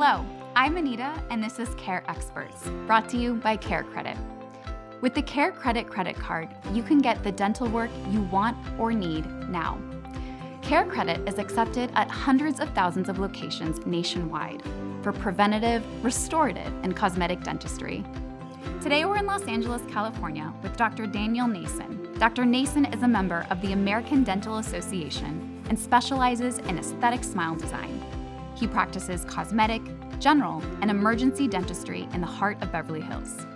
Hello, I'm Anita, and this is Care Experts, brought to you by Care Credit. With the Care Credit credit card, you can get the dental work you want or need now. Care Credit is accepted at hundreds of thousands of locations nationwide for preventative, restorative, and cosmetic dentistry. Today we're in Los Angeles, California with Dr. Daniel Naysan. Dr. Naysan is a member of the American Dental Association and specializes in aesthetic smile design. He practices cosmetic, general, and emergency dentistry in the heart of Beverly Hills.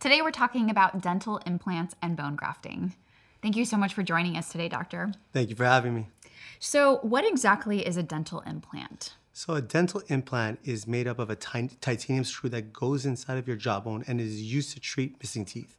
Today we're talking about dental implants and bone grafting. Thank you so much for joining us today, doctor. Thank you for having me. So, what exactly is a dental implant? So, a dental implant is made up of a titanium screw that goes inside of your jawbone and is used to treat missing teeth.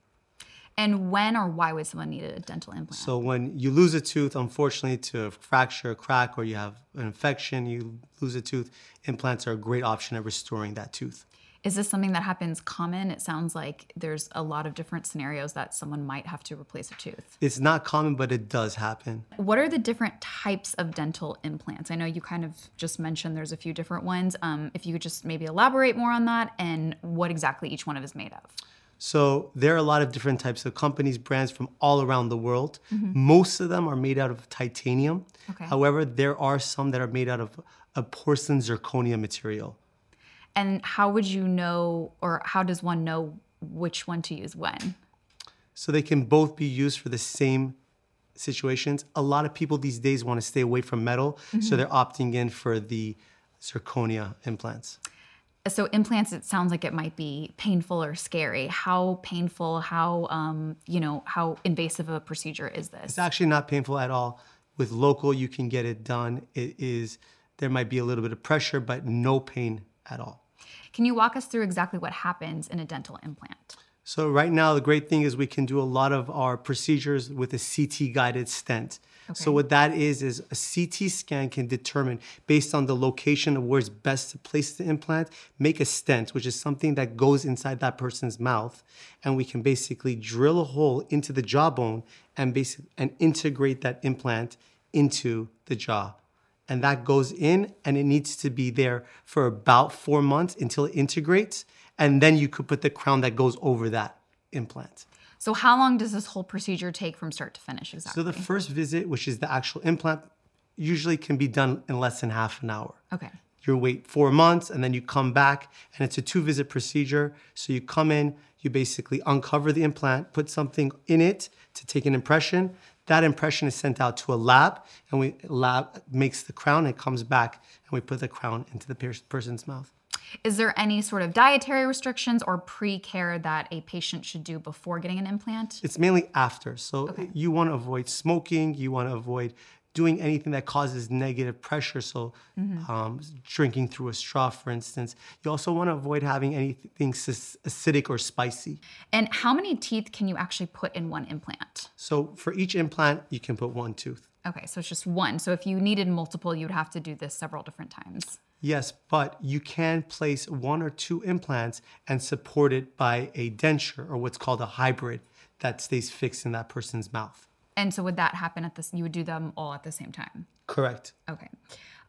And when or why would someone need a dental implant? So, when you lose a tooth, unfortunately, to a fracture, a crack, or you have an infection, you lose a tooth, implants are a great option at restoring that tooth. Is this something that happens common? It sounds like there's a lot of different scenarios that someone might have to replace a tooth. It's not common, but it does happen. What are the different types of dental implants? I know you kind of just mentioned there's a few different ones. Um, if you could just maybe elaborate more on that and what exactly each one of is made of. So there are a lot of different types of companies, brands from all around the world. Mm-hmm. Most of them are made out of titanium. Okay. However, there are some that are made out of a porcelain zirconia material. And how would you know, or how does one know which one to use when? So they can both be used for the same situations. A lot of people these days want to stay away from metal, mm-hmm. so they're opting in for the zirconia implants. So implants, it sounds like it might be painful or scary. How painful? How um, you know? How invasive a procedure is this? It's actually not painful at all. With local, you can get it done. It is there might be a little bit of pressure, but no pain at all. Can you walk us through exactly what happens in a dental implant? So right now, the great thing is we can do a lot of our procedures with a CT guided stent. Okay. So what that is is a CT scan can determine based on the location of where it's best to place the implant, make a stent, which is something that goes inside that person's mouth, and we can basically drill a hole into the jawbone and basic and integrate that implant into the jaw and that goes in and it needs to be there for about four months until it integrates. And then you could put the crown that goes over that implant. So, how long does this whole procedure take from start to finish exactly? So, the first visit, which is the actual implant, usually can be done in less than half an hour. Okay. You wait four months and then you come back, and it's a two visit procedure. So, you come in, you basically uncover the implant, put something in it to take an impression. That impression is sent out to a lab, and we lab makes the crown. It comes back, and we put the crown into the person's mouth. Is there any sort of dietary restrictions or pre-care that a patient should do before getting an implant? It's mainly after. So okay. you want to avoid smoking. You want to avoid doing anything that causes negative pressure. So, mm-hmm. um, drinking through a straw, for instance. You also want to avoid having anything acidic or spicy. And how many teeth can you actually put in one implant? So, for each implant, you can put one tooth. Okay, so it's just one. So, if you needed multiple, you'd have to do this several different times. Yes, but you can place one or two implants and support it by a denture or what's called a hybrid that stays fixed in that person's mouth. And so would that happen at this? You would do them all at the same time. Correct. Okay.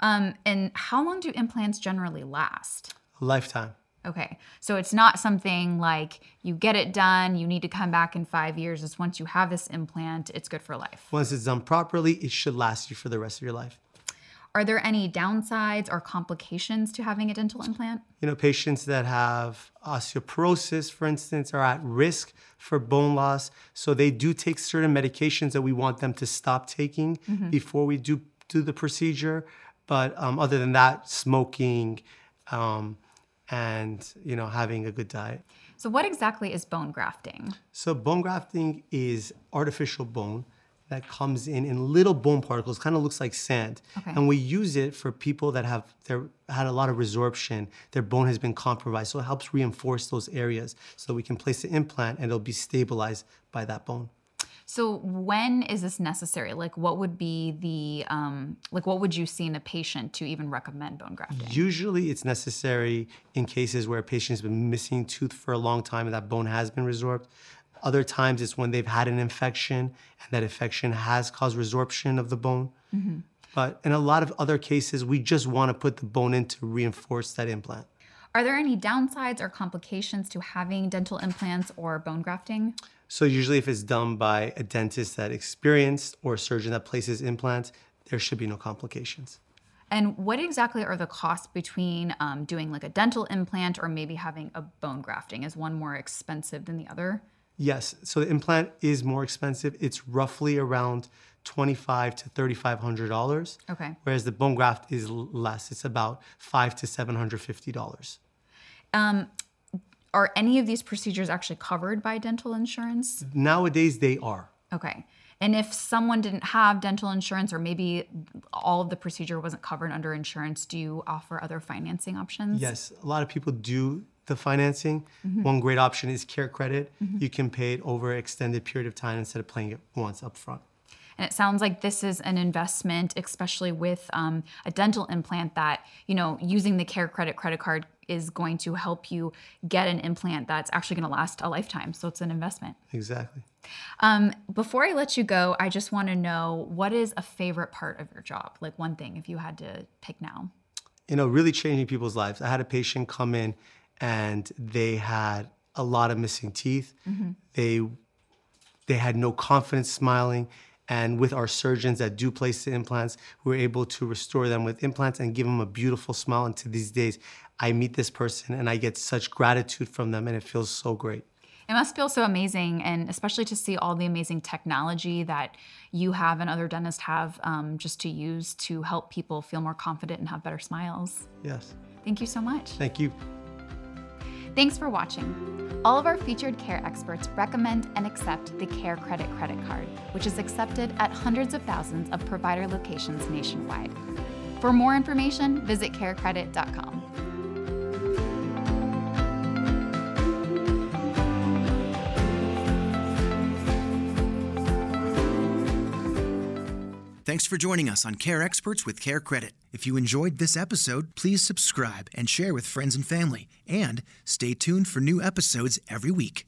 Um, and how long do implants generally last? A lifetime. Okay. So it's not something like you get it done, you need to come back in five years. It's once you have this implant, it's good for life. Once it's done properly, it should last you for the rest of your life. Are there any downsides or complications to having a dental implant? You know, patients that have osteoporosis, for instance, are at risk for bone loss. So they do take certain medications that we want them to stop taking mm-hmm. before we do do the procedure. But um, other than that, smoking um, and you know having a good diet. So what exactly is bone grafting? So bone grafting is artificial bone that comes in in little bone particles, kind of looks like sand. Okay. And we use it for people that have their, had a lot of resorption, their bone has been compromised. So it helps reinforce those areas so we can place the implant and it'll be stabilized by that bone. So when is this necessary? Like what would be the um, like what would you see in a patient to even recommend bone grafting? Usually it's necessary in cases where a patient has been missing tooth for a long time and that bone has been resorbed. Other times it's when they've had an infection and that infection has caused resorption of the bone. Mm-hmm. But in a lot of other cases, we just want to put the bone in to reinforce that implant. Are there any downsides or complications to having dental implants or bone grafting? So, usually, if it's done by a dentist that experienced or a surgeon that places implants, there should be no complications. And what exactly are the costs between um, doing like a dental implant or maybe having a bone grafting? Is one more expensive than the other? Yes. So the implant is more expensive. It's roughly around twenty-five to thirty-five hundred dollars. Okay. Whereas the bone graft is less. It's about five to seven hundred fifty dollars. Um, are any of these procedures actually covered by dental insurance? Nowadays, they are. Okay. And if someone didn't have dental insurance or maybe all of the procedure wasn't covered under insurance, do you offer other financing options? Yes, a lot of people do the financing. Mm-hmm. One great option is care credit. Mm-hmm. You can pay it over an extended period of time instead of paying it once up front. And it sounds like this is an investment, especially with um, a dental implant that, you know, using the Care Credit credit card is going to help you get an implant that's actually going to last a lifetime. So it's an investment. Exactly. Um, before I let you go, I just want to know what is a favorite part of your job? Like one thing, if you had to pick now. You know, really changing people's lives. I had a patient come in and they had a lot of missing teeth. Mm-hmm. They they had no confidence smiling. And with our surgeons that do place the implants, we were able to restore them with implants and give them a beautiful smile. And to these days, I meet this person and I get such gratitude from them, and it feels so great. It must feel so amazing, and especially to see all the amazing technology that you have and other dentists have um, just to use to help people feel more confident and have better smiles. Yes. Thank you so much. Thank you. Thanks for watching. All of our featured care experts recommend and accept the Care Credit credit card, which is accepted at hundreds of thousands of provider locations nationwide. For more information, visit carecredit.com. Thanks for joining us on Care Experts with Care Credit. If you enjoyed this episode, please subscribe and share with friends and family. And stay tuned for new episodes every week.